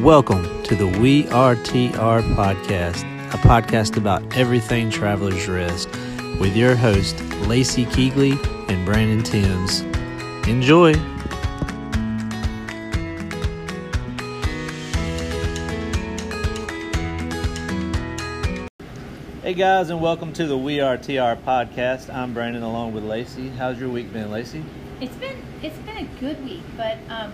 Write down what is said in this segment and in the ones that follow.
Welcome to the We Are TR podcast, a podcast about everything Traveler's Rest, with your host, Lacey Keegley and Brandon Timms. Enjoy! Hey guys, and welcome to the We Are TR podcast. I'm Brandon along with Lacey. How's your week been, Lacey? It's been it's been a good week, but um,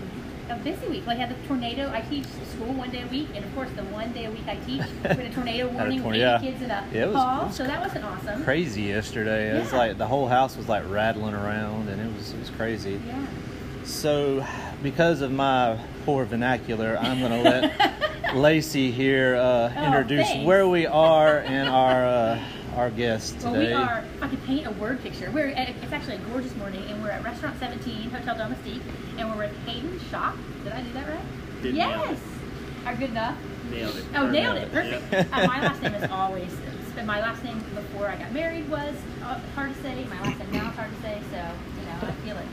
a busy week. Like I had the tornado. I teach school one day a week, and of course the one day a week I teach had a tornado warning tor- yeah. kids in a Yeah, it was- hall. so that wasn't awesome. Crazy yesterday. It was like the whole house was like rattling around, and it was it was crazy. Yeah. So, because of my poor vernacular, I'm going to let Lacey here uh, Oh, introduce thanks. where we are and our uh, our guest Well, today. we are. If I could paint a word picture, we're at, it's actually a gorgeous morning, and we're at Restaurant 17, Hotel Domestique, and we're with Hayden Shop. Did I do that right? Did nail yes. Are good enough? Nailed it. Oh, nailed nailed it. it. Perfect. uh, my last name is always. and My last name before I got married was uh, hard to say. My last name now is hard to say. So you know, I feel it.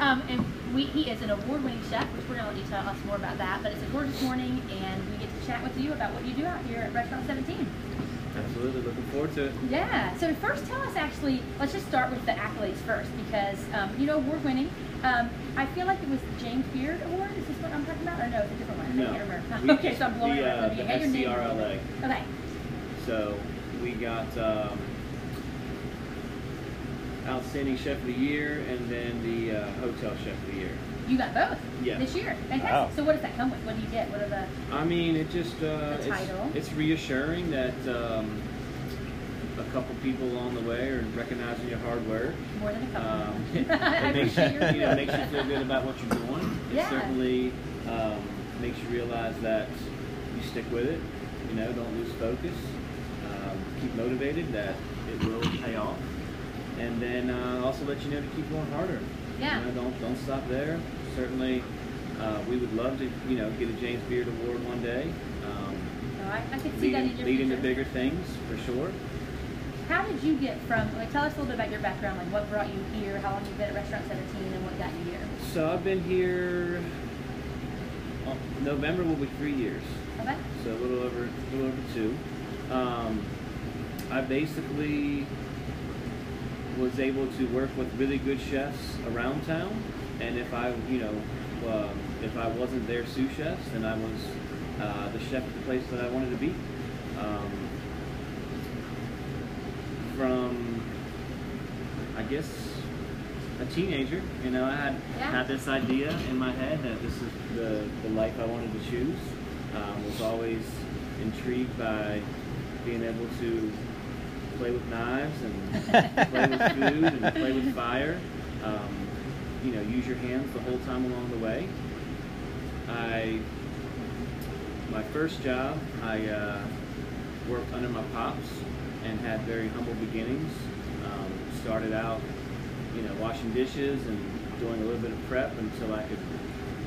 Um, and we, he is an award-winning chef, which we're gonna let you tell us more about that. But it's a gorgeous morning, and we get to chat with you about what you do out here at Restaurant 17. Absolutely. Looking forward to it. Yeah. So first, tell us actually. Let's just start with the accolades first, because um, you know, we're winning. Um, I feel like it was the James Beard Award. Is this what I'm talking about, or no? It's a different one. No. I can't remember. We okay, so I'm blowing the, it uh, the get your name. SCRLA. Okay. So we got um, Outstanding Chef of the Year and then the uh, Hotel Chef of the Year. You got both Yeah. this year. Fantastic. Wow. So what does that come with? What do you get? What are the? I mean, it just uh, The title. It's, it's reassuring that um, a couple people along the way are recognizing your hard work. More than a couple. Um, I it makes, appreciate your you know, makes you feel good about what you're doing. It Yeah. certainly um, makes you realize that you stick with it. You know, don't lose focus. Um, keep motivated. That it will pay off. And then uh, also let you know to keep going harder. Yeah. You know, don't don't stop there. Certainly, uh, we would love to you know get a James Beard Award one day. Um, So I, I could see that in your lead into future. bigger things for sure. How did you get from? Like, tell us a little bit about your background. Like, what brought you here? How long you've been at Restaurant 17, and what got you here? So I've been here. oh, November will be three years. Okay. so a little over a little over two. Um, I basically was able to work with really good chefs around town, and if I, you know, um, if I wasn't their sous chefs, then I was uh, the chef at the place that I wanted to be. Um, from, I guess, a teenager, you know, I had Yeah. had this idea in my head that this is the, the life I wanted to choose. Um, was always intrigued by being able to play with knives and play with food and play with fire. Um, you know, use your hands the whole time along the way. I, my first job, I uh, worked under my pops and had very humble beginnings. Um, started out, you know, washing dishes and doing a little bit of prep until I could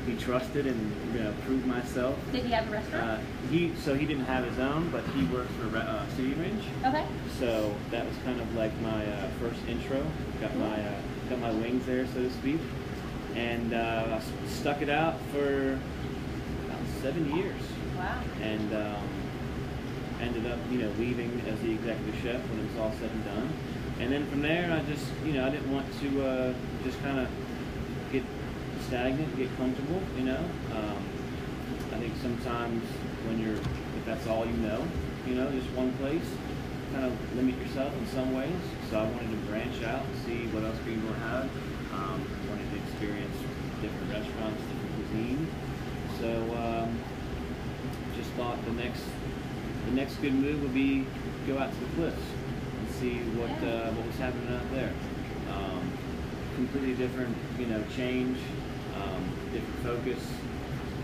be trusted and you know prove myself. Did he have a restaurant? Uh, he so he didn't have his own, but he worked for uh, City Range. okay. So that was kind of like my uh, first intro. Got my uh, got my wings there, so to speak, and uh, I stuck it out for about seven years, Wow. and um, ended up you know leaving as the executive chef when it was all said and done. And then from there, I just you know I didn't want to uh, just kind of get stagnant, get comfortable. You know, um, I think sometimes when you're if that's all you know, you know, just one place, kind of limit yourself in some ways. So I wanted to branch out and see what else people have. Um, wanted to experience different restaurants, different cuisine. So um, just thought the next the next good move would be go out to the cliffs and see what uh, what was happening out there. Um, completely different, you know, change, focus,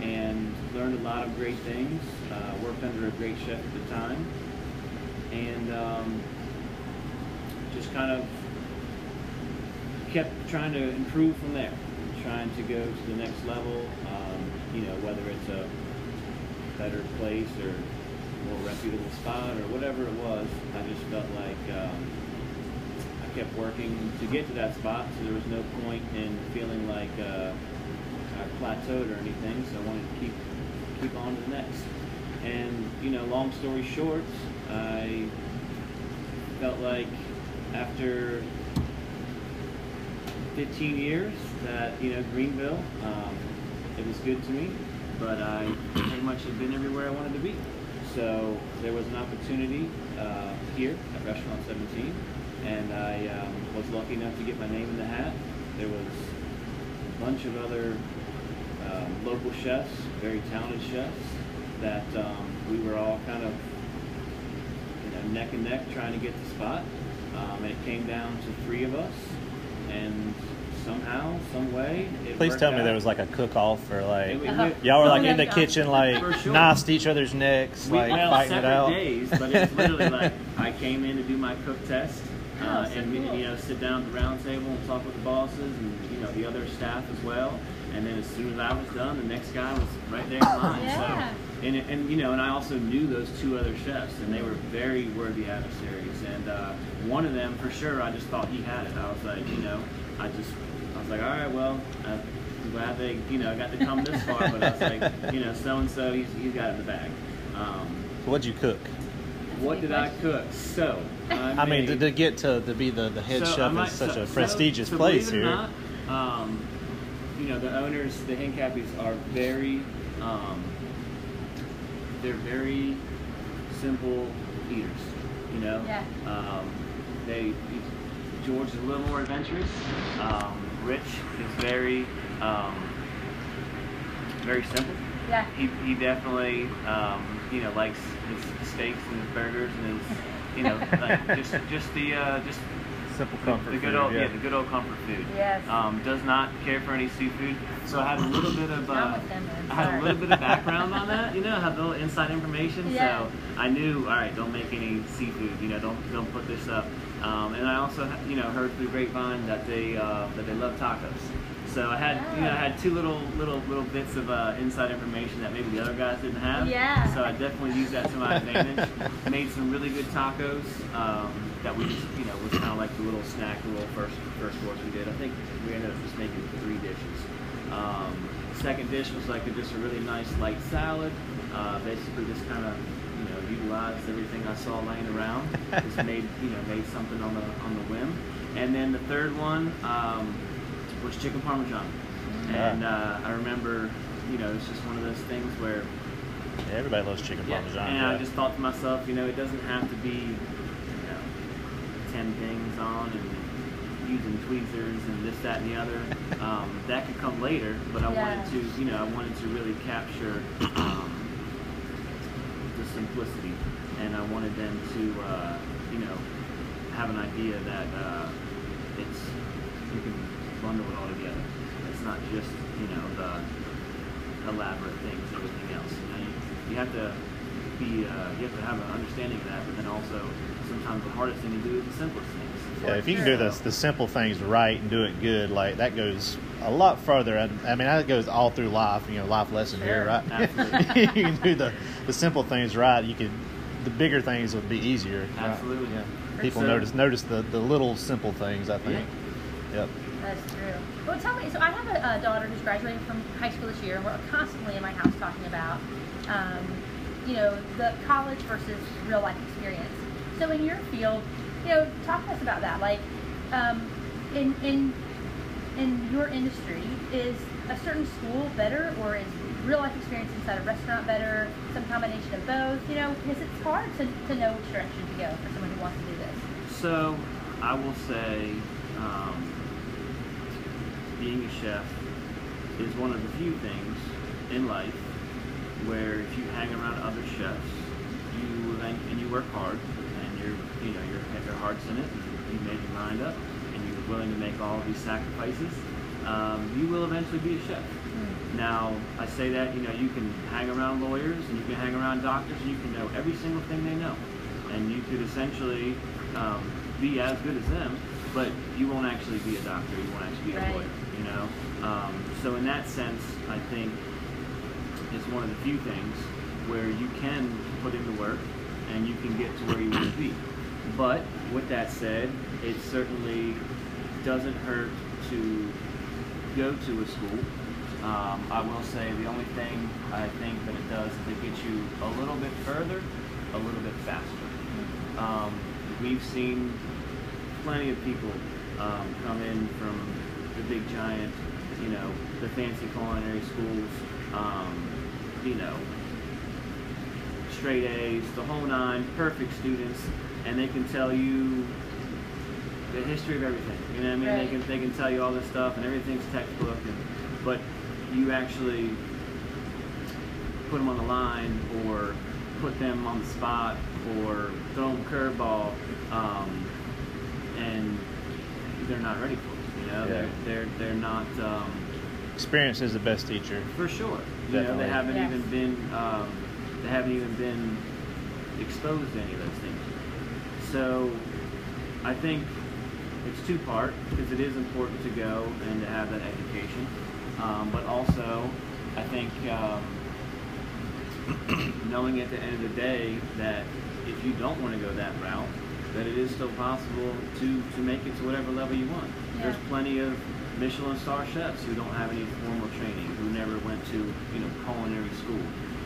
and learned a lot of great things. Uh, worked under a great chef at the time, and um, just kind of kept trying to improve from there, trying to go to the next level. Um, you know, whether it's a better place or more reputable spot or whatever it was, I just felt like um, I kept working to get to that spot, so there was no point in feeling like uh, plateaued or anything. So I wanted to keep keep on to the next. And you know, long story short, I felt like after 15 years that you know Greenville, um, it was good to me, but I pretty much had been everywhere I wanted to be. So there was an opportunity uh, here at Restaurant 17, and I um, was lucky enough to get my name in the hat. There was a bunch of other um, local chefs, very talented chefs, that um, we were all kind of you know neck and neck trying to get the spot. Um, and it came down to three of us, and somehow, some way, it Please worked tell me out. there was like a cook off or like It- it Uh-huh. y'all were like in the kitchen like For sure. knifed each other's necks, We, like well, fighting it separate out. days, but it's literally like I came in to do my cook test, uh, Oh, so and cool. you know sit down at the round table and talk with the bosses and you know the other staff as well. And then as soon as I was done, the next guy was right there in line. Yeah. So, and, and you know, and I also knew those two other chefs, and they were very worthy adversaries. And uh, one of them, for sure, I just thought he had it. I was like, you know, I just, I was like, all right, well, uh, I'm glad they, you know, got to come this far. But I was like, you know, so and so, he's he's got it in the bag. Um, What'd you cook? what did I cook? So, I, I mean, to, to get to, to be the, the head so chef might- is such so- a so- prestigious so place believe it here. or not, um, you know, the owners, the Hincapies, are very, um, they're very simple eaters. You know, Yeah. um, they George is a little more adventurous. Um, Rich is very, um, very simple. Yeah. He, he definitely um, you know likes his steaks and his burgers and his you know like just just the uh, just Simple the, comfort the good food, old yeah. the good old comfort food. Yes. Um, does not care for any seafood. So I had a little bit of I'm uh, them. I had a little bit of background on that. You know, I had a little inside information. Yeah. So I knew all right, don't make any seafood. You know, don't don't put this up. Um, and I also you know heard through grapevine that they uh, that they love tacos. So I had you know I had two little little little bits of uh, inside information that maybe the other guys didn't have. Yeah. So I definitely used that to my advantage. Made some really good tacos um, that we just you know was kind of like the little snack, the little first first course we did. I think we ended up just making three dishes. Um, second dish was like a, just a really nice light salad. Uh, basically, just kind of you know utilized everything I saw laying around. just made you know made something on the on the whim. And then the third one um, was chicken parmesan. And uh, I remember, you know, it's just one of those things where Yeah, everybody loves chicken yeah, parmesan. and yeah. I just thought to myself, you know, it doesn't have to be, 10 things on and using tweezers and this, that, and the other. Um, that could come later, but I yeah. wanted to, you know, I wanted to really capture um, the simplicity, and I wanted them to, uh, you know, have an idea that uh, it's you can bundle it all together. It's not just you know the elaborate things, and everything else. You know, you, you have to be, uh, you have to have an understanding of that, but then also sometimes the hardest thing to do is the simplest things. Yeah, if you can do the, the simple things right and do it good, like that goes a lot further. I, I mean, that goes all through life. You know, life lesson here, right? Absolutely. you can do the, the simple things right. You can, the bigger things would be easier. right? Absolutely. Yeah. People So- notice notice the, the little simple things. I think. Yep. That's true. Well, tell me. So I have a, a daughter who's graduating from high school this year, and we're constantly in my house talking about, um, you know, the college versus real life experience. So in your field, you know, talk to us about that. Like, um, in in in your industry, is a certain school better, or is real life experience inside a restaurant better? Some combination of both. You know, because it's hard to, to know which direction to go for someone who wants to do this. So, I will say, um, being a chef is one of the few things in life where if you hang around other chefs, you and, you work hard, you know you're have your heart's in it, and you made your mind up, and you're willing to make all of these sacrifices, um, you will eventually be a chef. Now, I say that, you know, you can hang around lawyers and you can hang around doctors and you can know every single thing they know. And you could essentially um, be as good as them, but you won't actually be a doctor, you won't actually be Right. a lawyer, you know? Um, so, in that sense, I think it's one of the few things where you can put in the work and you can get to where you want to be. But with that said, it certainly doesn't hurt to go to a school Um, I will say the only thing I think that it does is it gets you a little bit further, a little bit faster. Um, we've seen plenty of people um, come in from the big giant, you know, the fancy culinary schools, um, you know, straight A's, the whole nine, perfect students, and they can tell you the history of everything. You know what I mean? Right. They can they can tell you all this stuff, and everything's textbook, and, but you actually put them on the line or put them on the spot or throw them a curveball, um, and they're not ready for it. You know, Yeah. they're they're they're not. Um, Experience is the best teacher. for sure. You know, they haven't Yes. even been um, they haven't even been exposed to any of those things. So I think it's two part because it is important to go and to have that education, um, but also I think um, knowing at the end of the day that if you don't want to go that route, that it is still possible to to make it to whatever level you want. There's plenty of Michelin star chefs who don't have any formal training, who never went to you know culinary school.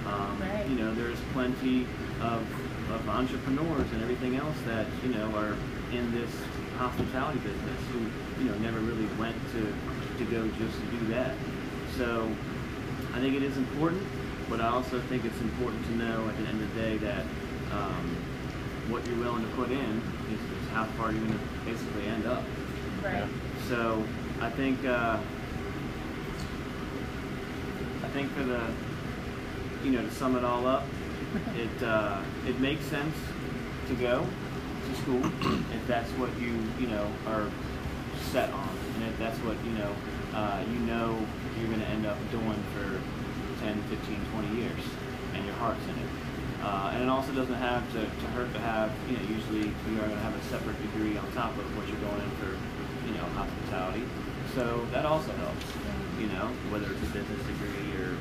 Um, Right. You know, there's plenty of, of entrepreneurs and everything else that you know are in this hospitality business who you know never really went to to go just to do that. So I think it is important, but I also think it's important to know at the end of the day that um, what you're willing to put in is, is how far you're going to basically end up. Right. So I think uh, I think for the you know to sum it all up, it uh, it makes sense to go to school if that's what you you know are set on, and if that's what you know uh, you know you're going to end up doing for 10, 15, 20 years, and your heart's in it. Uh, and it also doesn't have to, to hurt to have, you know, usually you are going to have a separate degree on top of what you're going in for, you know, hospitality. So that also helps, you know, whether it's a business degree or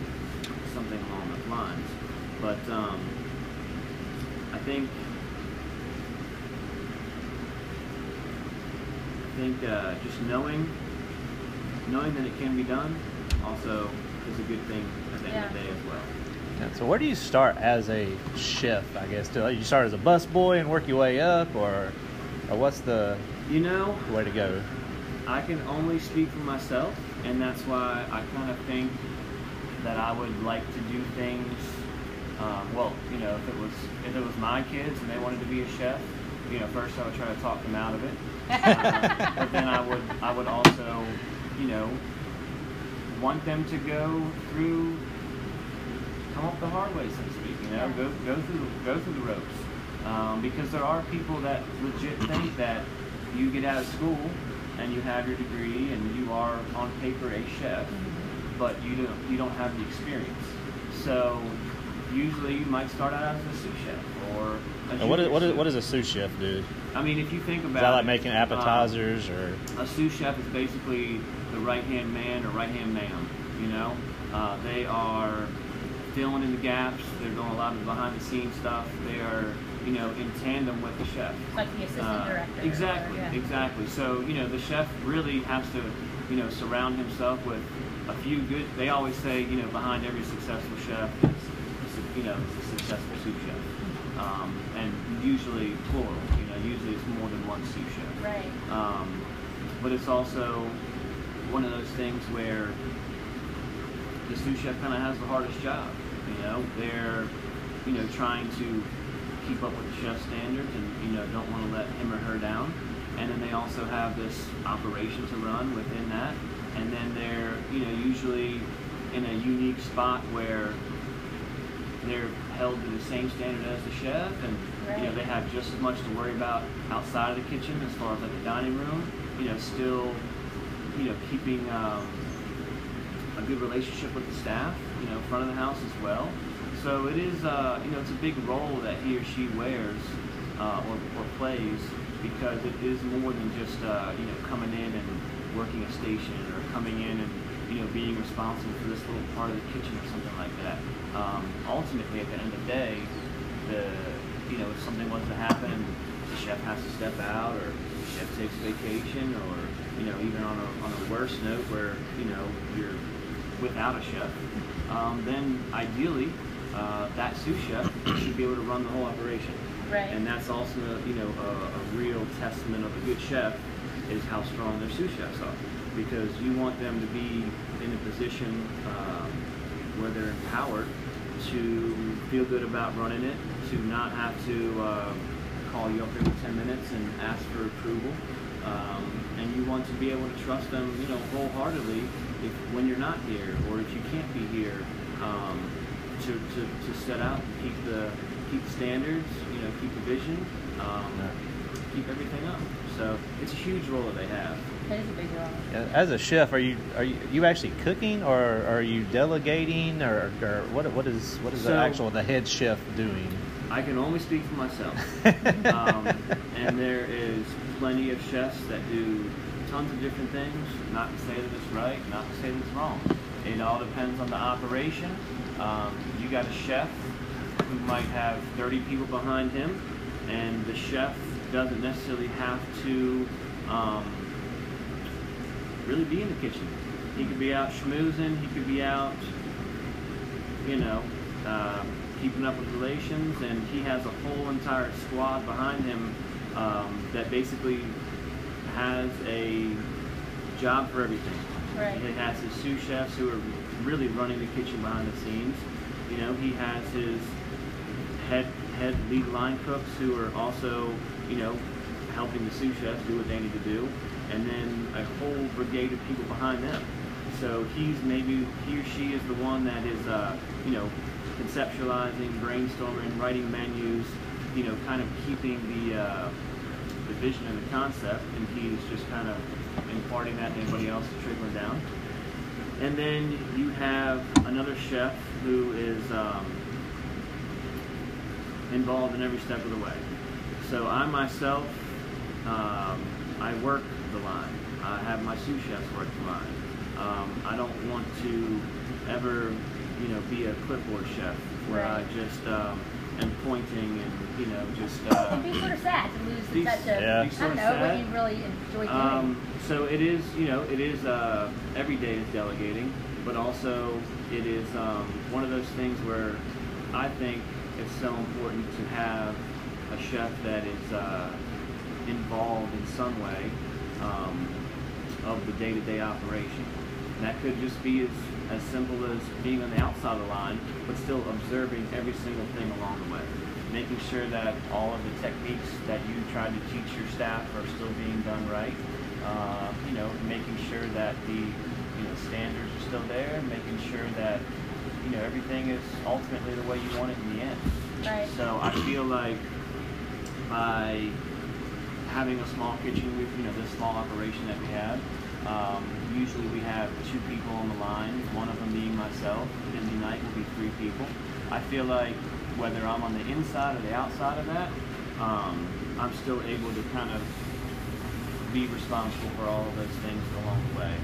something along those lines. But um, I think I think uh, just knowing knowing that it can be done also is a good thing at the end of the day as well. Yeah, So where do you start as a chef? I guess do you start as a busboy and work your way up, or, or what's the You know, way to go? I can only speak for myself, and that's why I kind of think that I would like to do things. Um, well, you know, if it was if it was my kids and they wanted to be a chef, you know, first I would try to talk them out of it, Uh, but then I would I would also, you know, want them to go through, come up the hard way, so to speak. You know, Yeah. go go through go through the ropes, um, because there are people that legit think that you get out of school and you have your degree and you are on paper a chef, but you don't you don't have the experience. So usually you might start out as a sous chef or a And what is junior what is chef. what does a sous chef do? I mean, if you think about Is that like it, making um, appetizers or? a sous chef is basically the right hand man or right hand man. You know, uh, they are filling in the gaps. They're doing a lot of the behind the scenes stuff. They are, you know, in tandem with the chef. Like the assistant Uh, director. Exactly, whatever, yeah. exactly. So you know, the chef really has to, you know, surround himself with a few good. They always say, you know, behind every successful chef is, is a- you know, is a successful sous chef, um, and usually plural. You know, usually it's more than one sous chef. Right. Um, but it's also one of those things where the sous chef kind of has the hardest job. You know, they're you know trying to keep up with the chef standards and you know don't want to let him or her down. And then they also have this operation to run within that. And then they're you know usually in a unique spot where they're held to the same standard as the chef, and you know they have just as much to worry about outside of the kitchen as far as like the dining room. You know, still, you know, keeping um, a good relationship with the staff. You know, front of the house as well. So it is, uh, you know, it's a big role that he or she wears uh, or, or plays because it is more than just uh, you know coming in and working a station or coming in and you know being responsible for this little part of the kitchen or something like that. Um, ultimately, at the end of the day, the you know if something was to happen, the chef has to step out or the chef takes vacation or you know even on a on a worse note where you know you're without a chef, um, then ideally uh, that sous chef should be able to run the whole operation. Right. And that's also, you know, a, a real testament of a good chef is how strong their sous chefs are, because you want them to be in a position um, where they're empowered to feel good about running it, to not have to uh, call you up every 10 minutes and ask for approval. Um, and you want to be able to trust them, you know, wholeheartedly if when you're not here or if you can't be here, um, to, to, to set out and keep the keep standards, you know, keep the vision, um, keep everything up. So it's a huge role that they have. That is a big role. As a chef, are you are you, you actually cooking or are you delegating or, or what what is what is the actual the head chef doing? I can only speak for myself. um, and there is plenty of chefs that do tons of different things. Not to say that it's right, not to say that it's wrong. It all depends on the operation. Um, you got a chef who might have 30 people behind him, and the chef doesn't necessarily have to um, really be in the kitchen. He could be out schmoozing. He could be out you know, um, keeping up with relations, and he has a whole entire squad behind him um, that basically has a job for everything. Right. He has his sous chefs who are really running the kitchen behind the scenes. You know, he has his head head lead line cooks who are also, you know, helping the sous chefs do what they need to do, and then a whole brigade of people behind them. So he's maybe he or she is the one that is, uh, you know, conceptualizing, brainstorming, writing menus, you know, kind of keeping the uh, the vision and the concept, and he's just kind of imparting that to anybody else to trickling down. And then you have another chef who is um, involved in every step of the way. So I myself, um, I work the line. I have my sous chefs work the line. Um, I don't want to ever, you know, be a clipboard chef where Right. I just um, am pointing and you know just. Uh, It'd be sort of sad to lose Be- such a, Yeah. I don't sorta know, what you really enjoy doing. Um, so it is, you know, it is uh, every day is delegating, but also it is um, one of those things where I think it's so important to have a chef that is uh, involved in some way um, of the day-to-day operation. And that could just be as, as simple as being on the outside of the line, but still observing every single thing along the way. Making sure that all of the techniques that you try to teach your staff are still being done right. Uh, you know, making sure that the you know standards are still there, making sure that you know everything is ultimately the way you want it in the end. right. So I feel like by having a small kitchen with you know this small operation that we have, um, usually we have two people on the line. One of them being myself. Busy night will be three people. I feel like whether I'm on the inside or the outside of that, um, I'm still able to kind of be responsible for all of those things along the way.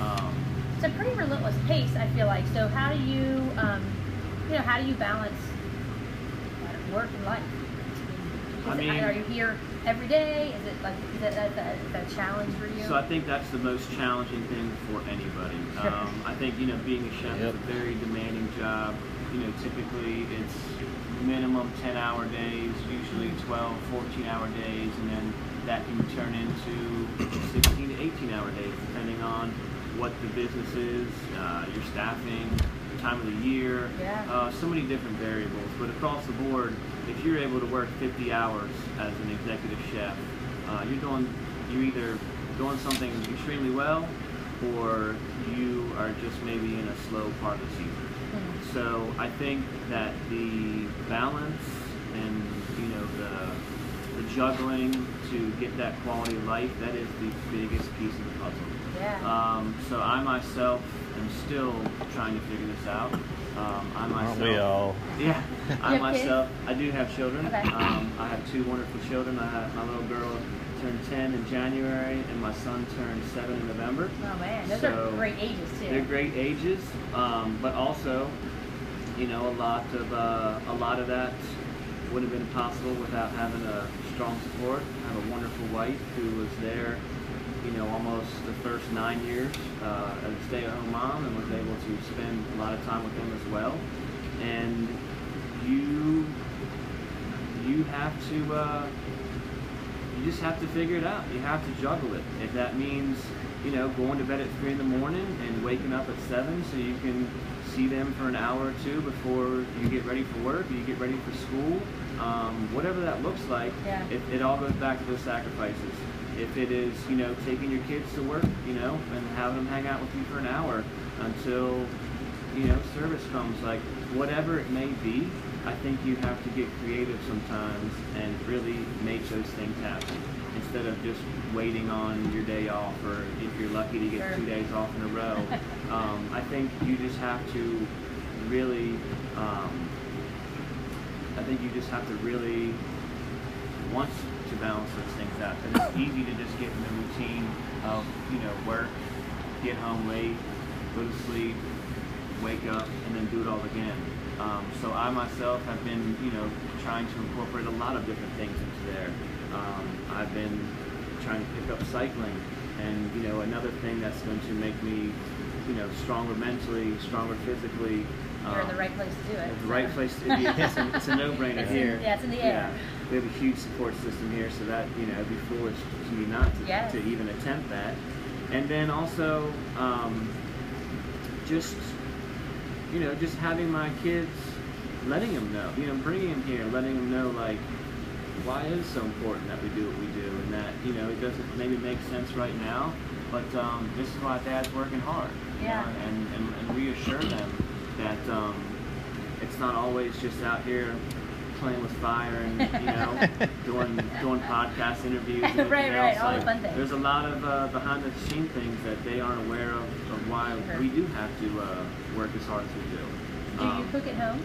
Um, It's a pretty relentless pace, I feel like. So how do you, um, you know, how do you balance work and life? Is I it- are you here every day? Is it like is that that, that, that a challenge for you? So I think that's the most challenging thing for anybody. Um, I think you know being a chef Yep. is a very demanding job. You know, typically it's minimum 10 hour days, usually 12, 14 hour days, and then that can turn into 16 to 18 hour days depending on what the business is, uh, your staffing, the time of the year, Yeah. uh, so many different variables. But across the board, if you're able to work 50 hours as an executive chef, uh, you're doing you're either doing something extremely well, or you are just maybe in a slow part of the season. Hmm. So I think that the balance and you know the the juggling to get that quality of life that is the biggest piece of the puzzle. Yeah. Um, so I myself am still trying to figure this out. Um, I myself, Aren't we all? yeah, I You have kids? myself, I do have children. Okay. Um, I have two wonderful children. I have my little girl turned 10 in January, and my son turned 7 in November. oh man, those so are great ages too. They're great ages, um, but also, you know, a lot of uh, a lot of that wouldn't have been possible without having a strong support. I have a wonderful wife who was there you know, almost the first nine years uh, as a stay-at-home mom, and was able to spend a lot of time with them as well. And you you have to uh, you just have to figure it out. You have to juggle it. If that means you know going to bed at three in the morning and waking up at seven so you can see them for an hour or two before you get ready for work, you get ready for school, um, whatever that looks like, Yeah. it, it all goes back to those sacrifices. If it is, you know, taking your kids to work, you know, and having them hang out with you for an hour until, you know, service comes, like whatever it may be, I think you have to get creative sometimes and really make those things happen instead of just waiting on your day off or if you're lucky to get Sure. two days off in a row. um, I think you just have to really, um, I think you just have to really want to balance those things out. And it's easy to just get in the routine of, you know, work, get home late, go to sleep, wake up, and then do it all again. Um, so I myself have been, you know, trying to incorporate a lot of different things into there. Um, I've been trying to pick up cycling, and you know, another thing that's going to make me, you know, stronger mentally, stronger physically. You're in the um, right place to do it. it's the right place to be. It's a, it's a no-brainer It's in- here. yeah, it's in the air. We have a huge support system here, so that you know, it'd be foolish to me not to, Yes. to even attempt that. And then also, um, just you know, just having my kids, letting them know, you know, bringing them here, letting them know like why it is so important that we do what we do, and that you know it doesn't maybe make sense right now, but um, this is why Dad's working hard. you Yeah. know, and, and and reassure them that um, it's not always just out here playing with fire and you know doing doing podcast interviews. And Right, right, else. all the fun things. There's a lot of uh, behind the scene things that they aren't aware of, of why Sure. we do have to uh, work as hard as we do. Do you Um, cook at home?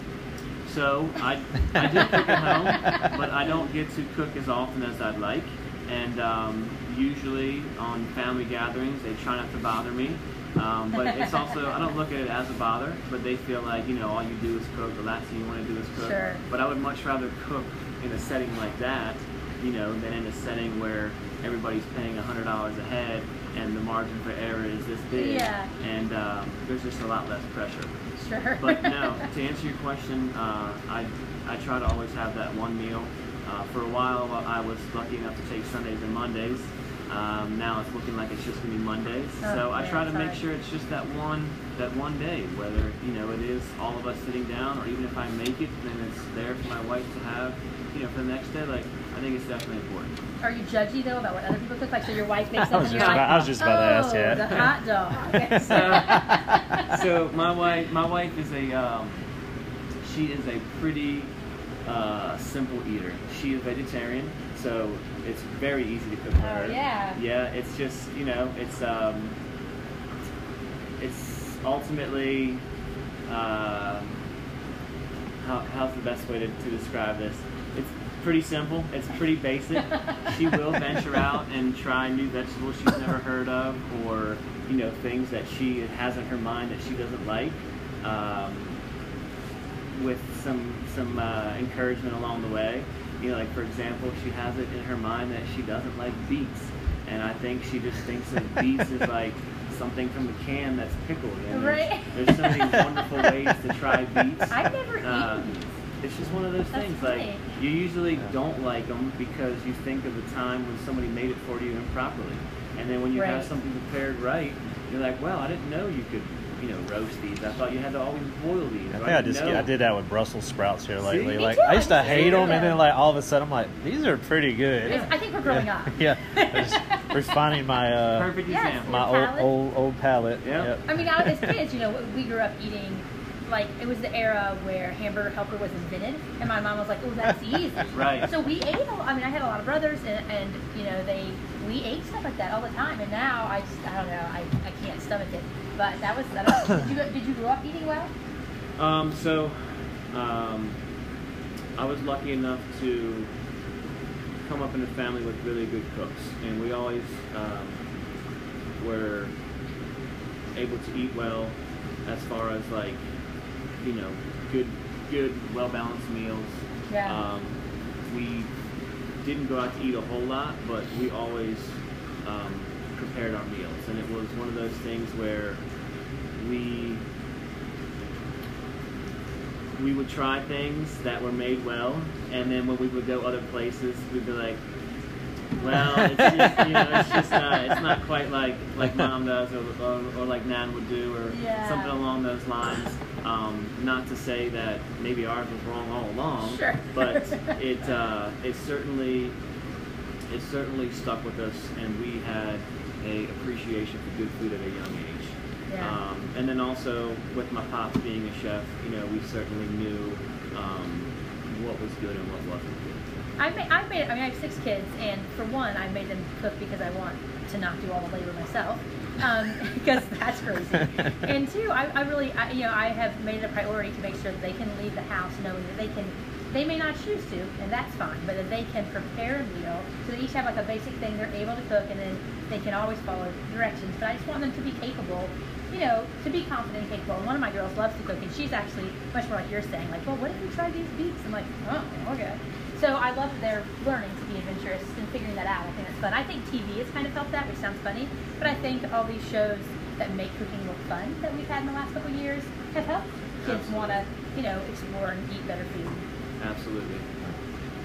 so I, I do cook at home, but I don't get to cook as often as I'd like. And um, usually on family gatherings, they try not to bother me. Um, but it's also I don't look at it as a bother, but they feel like you know all you do is cook. The last thing you want to do is cook. Sure. But I would much rather cook in a setting like that, you know, than in a setting where everybody's paying hundred dollars a head and the margin for error is this big. Yeah. And um, there's just a lot less pressure. Sure. But no, to answer your question, uh, I I try to always have that one meal. Uh, for a while, I was lucky enough to take Sundays and Mondays. Um, now it's looking like it's just gonna be Mondays. Oh, so I try to it's make sure it's just that one that one day. Whether you know it is all of us sitting down, or even if I make it, then it's there for my wife to have. You know, for the next day. Like I think it's definitely important. Are you judgy though about what other people cook? Like, so your wife makes I was something, just you're about- like, I was just about to ask, "Oh, yeah." the hot dog. so, so my wife, my wife is a, um, she is a pretty uh, simple eater. She is vegetarian, so it's very easy to cook for Oh, yeah. Yeah, it's just you know, it's um, it's ultimately, uh, how, how's the best way to, to describe this? It's pretty simple. It's pretty basic. she will venture out and try new vegetables she's never heard of, or you know things that she has in her mind that she doesn't like, um, with some some uh, encouragement along the way. You know, like for example, she has it in her mind that she doesn't like beets, and I think she just thinks of beets as like something from a can that's pickled. And there's- Right. there's, so many wonderful ways to try beets. I've never Uh, eaten these. it's just one of those That's things. funny. Like you usually don't like them because you think of the time when somebody made it for you improperly, and then when you have something prepared right, you're like, "Well, I didn't know you could, you know, roast these. I thought you had to always boil these." I think I didn't just know." I did that with Brussels sprouts here lately. Me like too, I used to just hate them, hated and then like all of a sudden I'm like, these are pretty good. It's- I think we're growing up. yeah, I just refining my uh, Perfect Yes. example. my old palate? old old palate. Yeah. Yep. I mean, out as kids, you know, we grew up eating. Like it was the era where hamburger helper was invented, and my mom was like, "Oh, that's easy." Right. So we ate. A, I mean, I had a lot of brothers, and, and you know, they we ate stuff like that all the time. And now I just, I don't know, I, I can't stomach it. But that was. Don't. Did you did you grow up eating well? Um, so, um, I was lucky enough to come up in a family with really good cooks, and we always um, were able to eat well, as far as like, you know, good, good, well balanced meals. Yeah. Um, we didn't go out to eat a whole lot, but we always um, prepared our meals, and it was one of those things where we we would try things that were made well, and then when we would go other places, we'd be like, well, it's just, you know, it's just not, it's not quite like like mom does or, or, or like nan would do or Yeah. something along those lines. Um, not to say that maybe ours was wrong all along, Sure. but it uh, it certainly it certainly stuck with us, and we had a appreciation for good food at a young age. Yeah. Um, and then also with my pops being a chef, you know, we certainly knew um, what was good and what wasn't good. I made, I made, I mean, I have six kids, and for one, I made them cook because I want to not do all the labor myself, um, because that's crazy. and two, I, I really, I, you know, I have made it a priority to make sure that they can leave the house knowing that they can, they may not choose to, and that's fine, but that they can prepare a meal, so they each have like a basic thing they're able to cook, and then they can always follow directions. But I just want them to be capable you know, to be confident and capable. And one of my girls loves to cook, and she's actually much more like you're saying, like, well, what if we try these beets? I'm like, oh, okay. So I love that they're learning to be adventurous and figuring that out. I think it's fun. I think TV has kind of helped that, which sounds funny, but I think all these shows that make cooking look fun that we've had in the last couple years have helped kids want to, you know, explore and eat better food. Absolutely.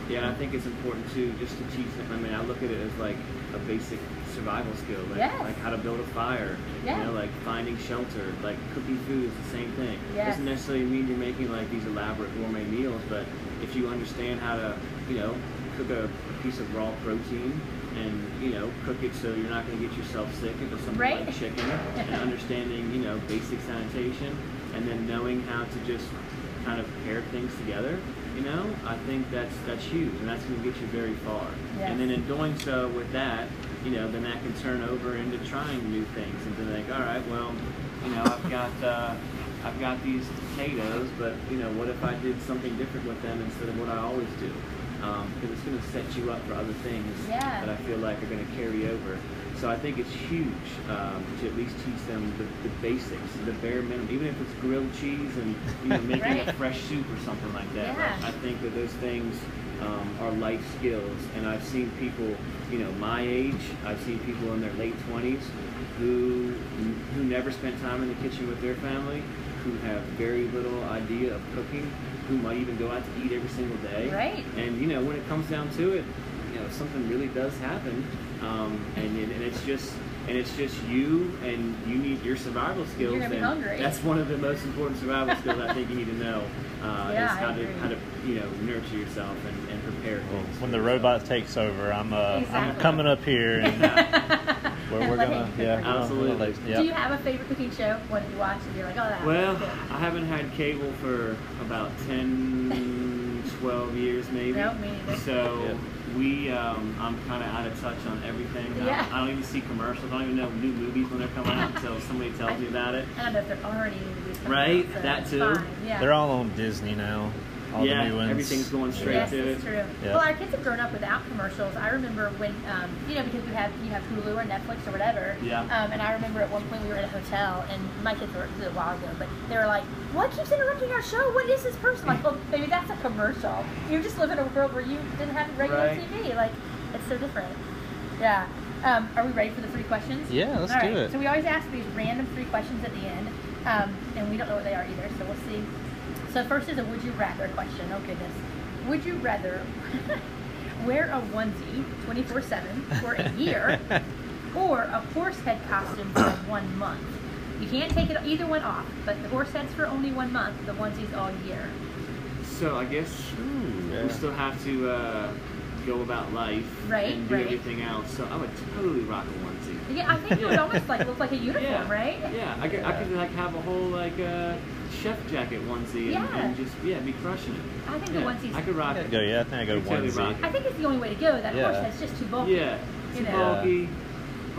Yeah, and I think it's important too, just to teach them. I mean, I look at it as like a basic survival skill, like, Yes. like how to build a fire. Yeah. You know, like finding shelter, like cooking food is the same thing. Yes. Doesn't necessarily mean you're making like these elaborate gourmet meals, but if you understand how to, you know, cook a, a piece of raw protein and you know cook it so you're not going to get yourself sick if it's something Right. like chicken, and understanding you know basic sanitation, and then knowing how to just kind of pair things together. You know, I think that's that's huge, and that's going to get you very far. Yes. And then in doing so with that, you know, then that can turn over into trying new things, and then like, all right, well, you know, I've got uh, I've got these potatoes, but you know, what if I did something different with them instead of what I always do? Because it's going to set you up for other things Yeah. that I feel like are going to carry over. So I think it's huge um, to at least teach them the, the basics, the bare minimum, even if it's grilled cheese and you know making Right. a fresh soup or something like that. Yeah. I think that those things um, are life skills, and I've seen people, you know, my age. I've seen people in their late twenties who who never spent time in the kitchen with their family, who have very little idea of cooking, who might even go out to eat every single day. Right. And you know, when it comes down to it, know, something really does happen, um, and and it's just and it's just you and you need your survival skills. You're gonna be hungry. That's one of the most important survival skills I think you need to know. Uh, Yeah, is I how to agree. how to you know nurture yourself and, and prepare Well, when the yourself. robot takes over, I'm uh, I'm coming up here and where we're Let gonna him yeah for you. we're gonna- Absolutely. yeah. Do you have a favorite cooking show? One that you watch and you're like, oh, that Well, good. I haven't had cable for about 10, 12 years maybe. No, me neither. So Yeah. We, um, I'm kind of out of touch on everything. I- Yeah. I, don't even see commercials. I don't even know new movies when they're coming out until somebody tells me about it. I don't know if they're already movies Right, out, so that too. Fine. Yeah. They're all on Disney now. All Yeah, the new ones. everything's going straight yes, to it's it. true. Yeah. Well, our kids have grown up without commercials. I remember when, um, you know, because we have you have Hulu or Netflix or whatever. Yeah. Um, and I remember at one point we were in a hotel, and my kids were this was a while ago, but they were like, "What keeps interrupting our show? What is this person?" Like, well, maybe that's a commercial. You just live in a world where you didn't have regular Right. TV. Like, it's so different. Yeah. Um, are we ready for the three questions? Yeah, let's All do right. it. So we always ask these random three questions at the end, um, and we don't know what they are either. So we'll see. So first is a would you rather question. Oh goodness. Would you rather wear a onesie 24/7 for a year or a horse head costume for one month? You can't take it either one off, but the horse head's for only one month. The onesie's all year. So I guess Ooh, yeah. we still have to uh, go about life Right, and do right. everything else. So I would totally rock a onesie. Yeah, I think it would almost like look like a uniform, Yeah. right? Yeah, I could, I could like have a whole like uh, chef jacket onesie and, Yeah. and just yeah, be crushing it. I think yeah, the onesie's. I could rock I'd it. go, yeah, I think I go I'd totally onesie. I think it's the only way to go. That Yeah. horse head's just too bulky. Yeah, You too know. bulky,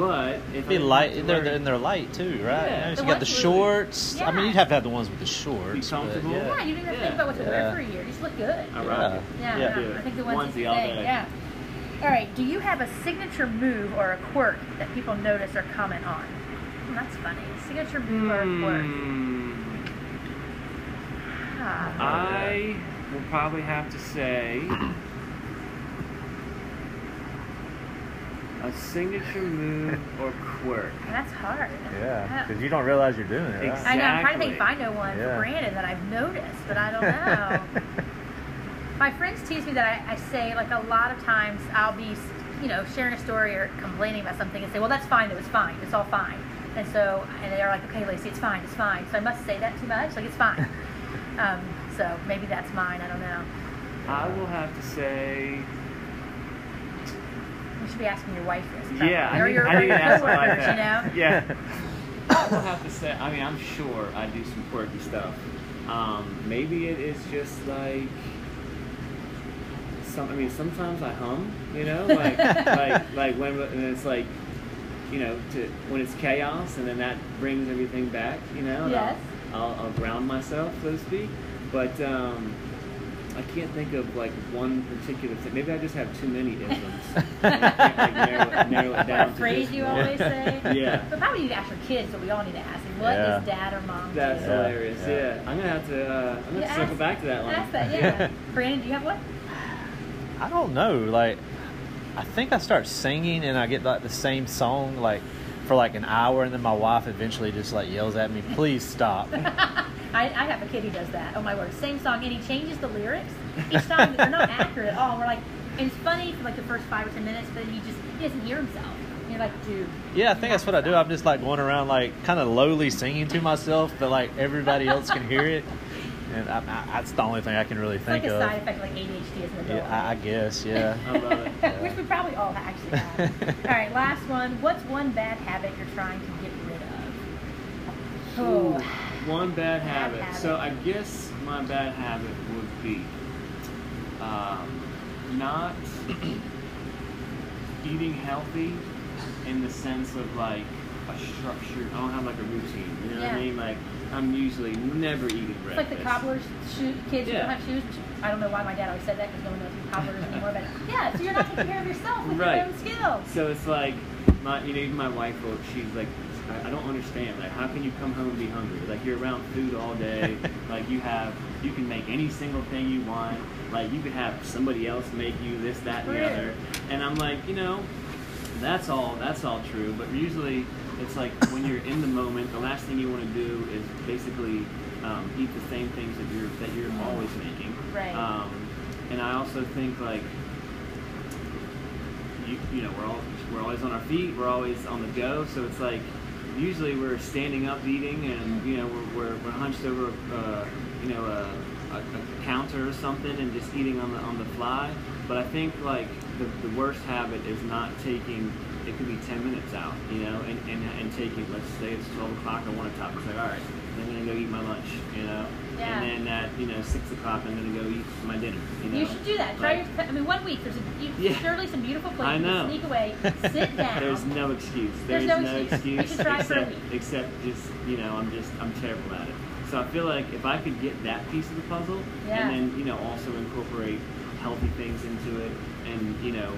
but if Be I light. had to They're wear- and they're light too, right? Yeah. You, know, The you got the ones with- shorts. I mean, you'd have to have the ones with the shorts. Be but comfortable. yeah. Yeah, you didn't have to Yeah. think about what to Yeah. wear for a year. You Just look good. I rock Yeah. it. Yeah, Yeah. yeah, I think the onesie's the Onesie all thing. day. Yeah. All right. Do you have a signature move or a quirk that people notice or comment on? Hmm, that's funny. Signature move or a quirk. Hmm. Ah. I will probably have to say A signature move or quirk. That's hard. Yeah, because you don't realize you're doing it. Exactly. I know. I'm trying to think if I know one Yeah. for Brandon that I've noticed, but I don't know. My friends tease me that I, I say like a lot of times I'll be, you know, sharing a story or complaining about something and say, well, that's fine. It was fine. It's all fine. And so, and they're like, okay, Lacey, it's fine. It's fine. So I must say that too much. Like it's fine. um, so maybe that's mine. I don't know. I will have to say. You should be asking your wife this. probably. Yeah, I or need, your, I your to ask like coworkers, you know. that. Yeah. I will have to say. I mean, I'm sure I do some quirky stuff. Um, maybe it is just like. Some, I mean, sometimes I hum, you know, like like like when and it's like, you know, to when it's chaos, and then that brings everything back, you know. Yes. I'll, I'll, I'll ground myself, so to speak. But um, I can't think of like one particular thing. Maybe I just have too many isms. and I like narrow, it- narrow it down a phrase you one. always say. Yeah. But probably need to ask your kids, but we all need to ask them. What Yeah. does dad or mom That's do? Yeah. hilarious. Yeah. Yeah. I'm gonna have to. Uh, I'm gonna Yeah, have to circle ask- back to that one. Ask that, yeah. Brandon, do you have one? I don't know. Like, I think I start singing and I get like the same song like for like an hour, and then my wife eventually just like yells at me, "Please stop." I, I have a kid who does that. Oh my word, same song, and he changes the lyrics each time. they're not accurate at all. We're like, it's funny for like the first five or ten minutes, but he just he doesn't hear himself. You're like, dude. Yeah, I think that's what I do. I'm just like going around like kind of lowly singing to myself, but like everybody else can hear it, and I, I, that's the only thing I can really It's think like a of. side effect of like ADHD as an adult. Yeah, I, I guess. Yeah. I love it. Which we probably all actually have. all right, last one. What's one bad habit you're trying to get rid of? Ooh, Oh, one bad Bad habit. habit. So I guess my bad habit would be um, not eating healthy in the sense of like a structure. I don't have like a routine. You know what I mean? Like I'm usually never eating bread. it's like the cobbler's shoe, kids who Yeah. don't have shoes. I don't know why my dad always said that because no one knows who cobblers anymore. But yeah, so you're not taking care of yourself with Right. your own skills. So it's like, my, you know, even my wife, will, she's like, I, I don't understand. Like, how can you come home and be hungry? Like, you're around food all day. like, you have, you can make any single thing you want. Like, you could have somebody else make you this, that, and the other. And I'm like, you know, that's all. That's all true. But usually, it's like when you're in the moment, the last thing you want to do is basically um, eat the same things that you're that you're always making. Right. Um, and I also think like you, you know we're all we're always on our feet we're always on the go so it's like usually we're standing up eating and you know we're, we're, we're hunched over uh, you know a, a, a counter or something and just eating on the on the fly but I think like the, the worst habit is not taking it could be 10 minutes out you know and, and, and taking let's say it's 12 o'clock I want to top it's like all right I'm gonna go eat my lunch you know Yeah. and then at you know six o'clock I'm gonna go eat my dinner you know You should do that. Try Like, your. I mean, one week there's a, you, Yeah. surely some beautiful I places. know. Sneak away, sit down. There's no excuse. There's There's, no no, excuse. You excuse, should try for a except week. except just you know I'm just I'm terrible at it. So I feel like if I could get that piece of the puzzle Yeah. and then you know also incorporate healthy things into it and you know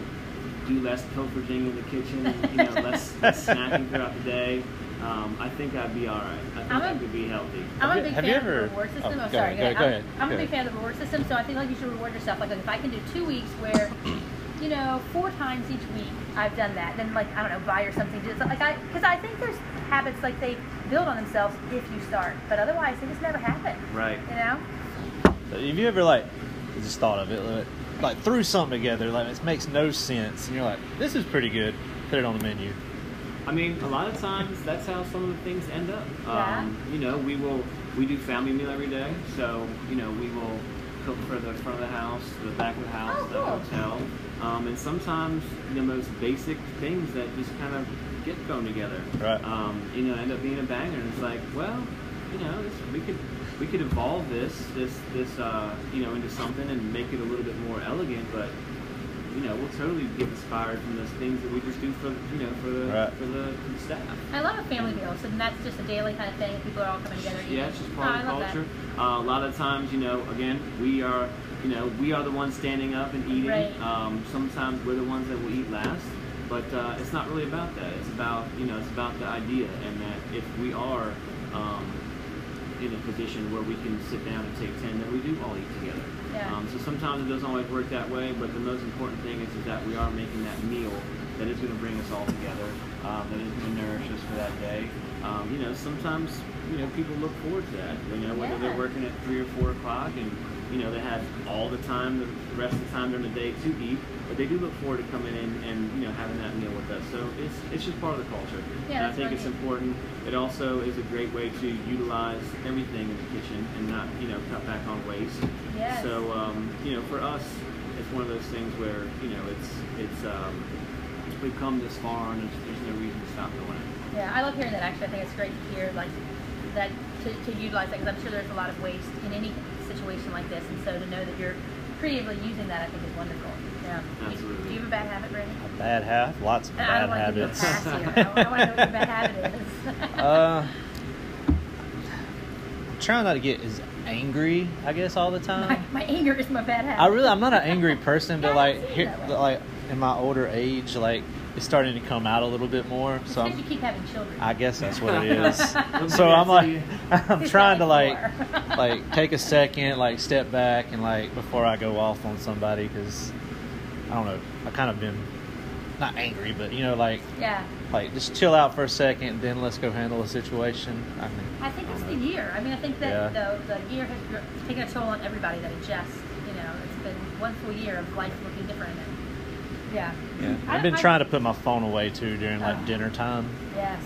do less pilfering in the kitchen, you know less, less snacking throughout the day. Um, I think I'd be all right. I think I'm a- I could be healthy. I'm a big have fan of the reward oh, system. Oh, go sorry. ahead, go- I'm, go ahead, I'm go a big ahead. fan of the reward system, so I think like you should reward yourself. Like if I can do two weeks where, you know, four times each week I've done that, then like I don't know, buy or something. Just like I, because I think there's habits like they build on themselves if you start, but otherwise they just never happen. Right. You know? So have you ever like I just thought of it like, like threw something together like it makes no sense and you're like this is pretty good put it on the menu I mean, a lot of times that's how some of the things end up. Yeah. Um, you know, we will we do family meal every day, so you know we will cook for the front of the house, the back of the house, Oh, the cool. hotel, um, and sometimes the most basic things that just kind of get thrown together. Right. Um, you know, end up being a banger. And it's like, well, you know, this, we could we could evolve this this this uh, you know into something and make it a little bit more elegant, but you know, we'll totally get inspired from those things that we just do for you know for the Right. for the, for the staff. I love a family meal, so that's just a daily kind of thing. People are all coming together. eating. Yeah, it's just Oh, part I of the culture. Uh, a lot of times, you know, again, we are you know we are the ones standing up and eating. Right. Um, sometimes we're the ones that will eat last. But uh, it's not really about that. It's about you know it's about the idea and that if we are um, in a position where we can sit down and take ten, then we do all eat together. Yeah. Um, so sometimes it doesn't always work that way, but the most important thing is, is that we are making that meal that is going to bring us all together, um, that is going to nourish us for that day. Um, you know, sometimes you know people look forward to that. You know, whether Yeah. they're working at three or four o'clock and you know they have all the time, the rest of the time during the day to eat, but they do look forward to coming in and you know having that meal with us. So it's it's just part of the culture. Yeah, and I think it's important. It also is a great way to utilize everything in the kitchen and not you know cut back on waste. Yes. So um, you know, for us, it's one of those things where you know it's it's um, we've come this far and there's, there's no reason to stop doing it. Yeah, I love hearing that. Actually, I think it's great to hear like that to, to utilize that because I'm sure there's a lot of waste in any situation like this, and so to know that you're creatively using that, I think is wonderful. Yeah. Absolutely. Do you have a bad habit, Brandon? A bad habit, lots of I bad don't want to give you a habits. pass here. I, I want to know what your bad habit is. uh, I'm trying not to get as angry, I guess, all the time. my anger is my bad habit. I really, I'm not an angry person, but Yeah, like, here, like in my older age, like it's starting to come out a little bit more. It's So you I'm, keep having children. I guess that's what it is. So I'm like. I'm trying to like, like take a second, like step back, and like before I go off on somebody, because I don't know, I kind of been not angry, but you know, like yeah. like just chill out for a second, then let's go handle a situation. I mean, I think it's don't the year. I mean, I think that Yeah. the, the year has taken a toll on everybody that it just, you know, it's been one full year of life looking different. And, yeah. Yeah, I I've been I- trying to put my phone away too during like Oh. dinner time. Yes.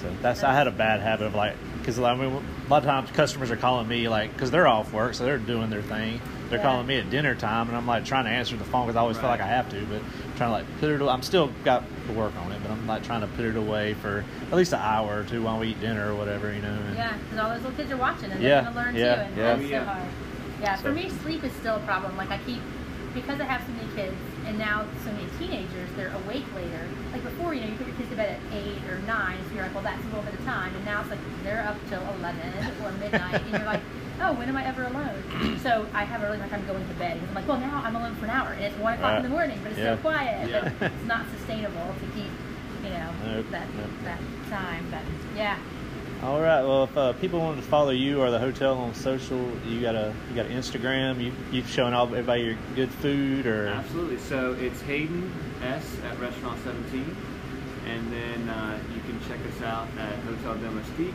So that's I had a bad habit of like because I mean a lot of times customers are calling me like because they're off work so they're doing their thing. They're Yeah. calling me at dinner time and I'm like trying to answer the phone because I always feel like I have to, but I'm trying to like put it. Away. I'm still got to work on it, but I'm like trying to put it away for at least an hour or two while we eat dinner or whatever, you know. and- Yeah, because all those little kids are watching and Yeah, they're going to learn yeah, too. And yeah. that's Yeah. so hard. Yeah, for me, sleep is still a problem. Like, I keep, because I have so many kids and now so many teenagers, they're awake later. Like, before, you know, you put your kids to bed at 8 or 9, so you're like, well, that's a little bit of time. And now it's like they're up till 11 or midnight, and you're like, oh, when am I ever alone? So I have a really hard time going to bed I'm like, well, now I'm alone for an hour, and it's 1 o'clock in the uh, morning, but it's Yeah. so quiet. Yeah. But it's not sustainable to keep, you know, Nope, that, nope. that time. But yeah. All right. Well, if uh, people wanted to follow you or the hotel on social, you got a you got Instagram. You you've shown all everybody your good food or Absolutely. So it's Hayden S at Restaurant 17, and then uh, you can check us out at Hotel Domestique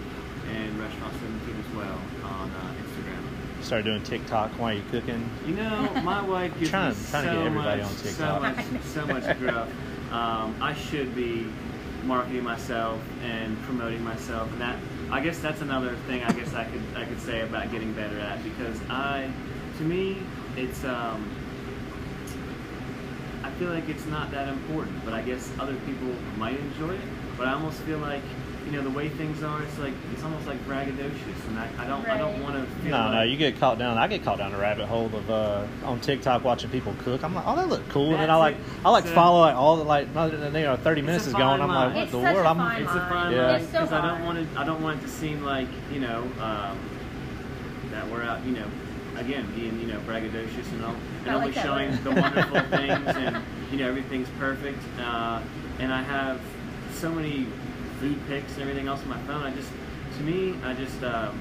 and Restaurant 17 as well on uh, Instagram. start doing TikTok while you're cooking. You know, my wife gives Trying- me trying to so get everybody much, on so much, so much gruff. Um, I should be marketing myself and promoting myself, and that I guess that's another thing I guess I could I could say about getting better at because I, to me, it's um, I feel like it's not that important, but I guess other people might enjoy it. But I almost feel like you know the way things are, it's like it's almost like braggadocious, and I, I don't I don't want to feel No, like no, you get caught down. I get caught down a rabbit hole of uh, on TikTok watching people cook. I'm like, oh, that look cool, and then I like it. I like So- follow like all the like not- you know 30 minutes is going. fine I'm like, what It's the such world? a I'm fine It's a line. fine Yeah. line It's so because I don't want to. I don't want it to seem like you know um, that we're out. You know, again being you know braggadocious and all, and I like always showing the wonderful things and you know everything's perfect. Uh, and I have so many food pics and everything else on my phone. I just, to me, I just, um,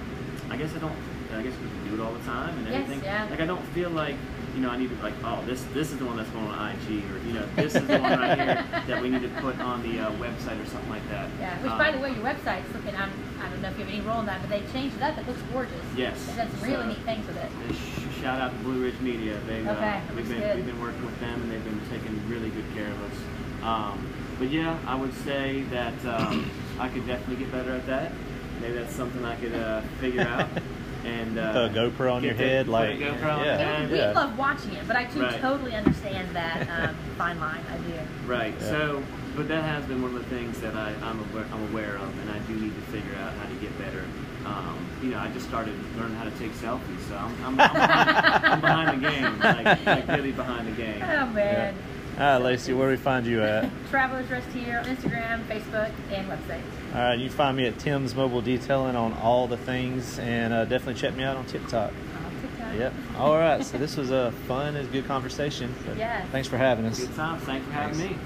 I guess I don't. I guess we can do it all the time and everything. Yes, yeah. Like I don't feel like. You know, I need to like, oh, this this is the one that's going on IG, or you know, this is the one right here that we need to put on the uh, website or something like that. Yeah, which by Um, the way, your website's looking, I'm, I don't know if you have any role in that, but they changed it up. It looks gorgeous. Yes. It does some really So- neat things with it. Sh- Shout out to Blue Ridge Media. They've Okay, uh, we've been good. we've been working with them and they've been taking really good care of us. Um, but yeah, I would say that um, I could definitely get better at that. Maybe that's something I could uh, figure out. And uh, Put a GoPro on your the- head, like, a GoPro yeah. the And head. we Yeah. love watching it, but I do Right. totally understand that um, fine line. I do. Right. Yeah. So, but that has been one of the things that I, I'm aware, I'm aware of, and I do need to figure out how to get better. Um, you know, I just started learning how to take selfies, so I'm, I'm, I'm, behind, I'm behind the game, like, like really behind the game. Oh man. All right, Lacey, where do we find you at? Travelers Rest here on Instagram, Facebook, and website. All right, you can find me at Tim's Mobile Detailing on all the things, and uh, definitely check me out on TikTok. On TikTok. Yep. All right. So this was a fun and good conversation. But Yes. Thanks for having us. Good time. Thanks for having me.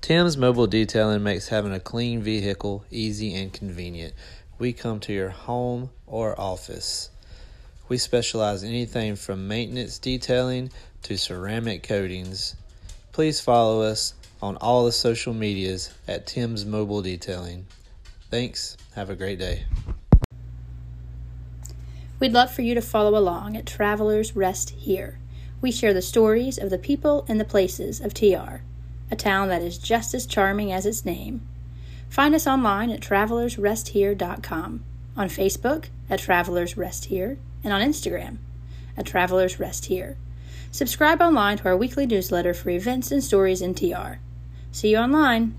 Tim's Mobile Detailing makes having a clean vehicle easy and convenient. We come to your home or office. We specialize in anything from maintenance detailing to ceramic coatings. Please follow us, on all the social medias at Tim's Mobile Detailing. Thanks. Have a great day. We'd love for you to follow along at Travelers Rest Here. We share the stories of the people and the places of TR, a town that is just as charming as its name. Find us online at travelersresthere.com, on Facebook at Travelers Rest Here, and on Instagram at Travelers Rest Here. Subscribe online to our weekly newsletter for events and stories in TR. See you online.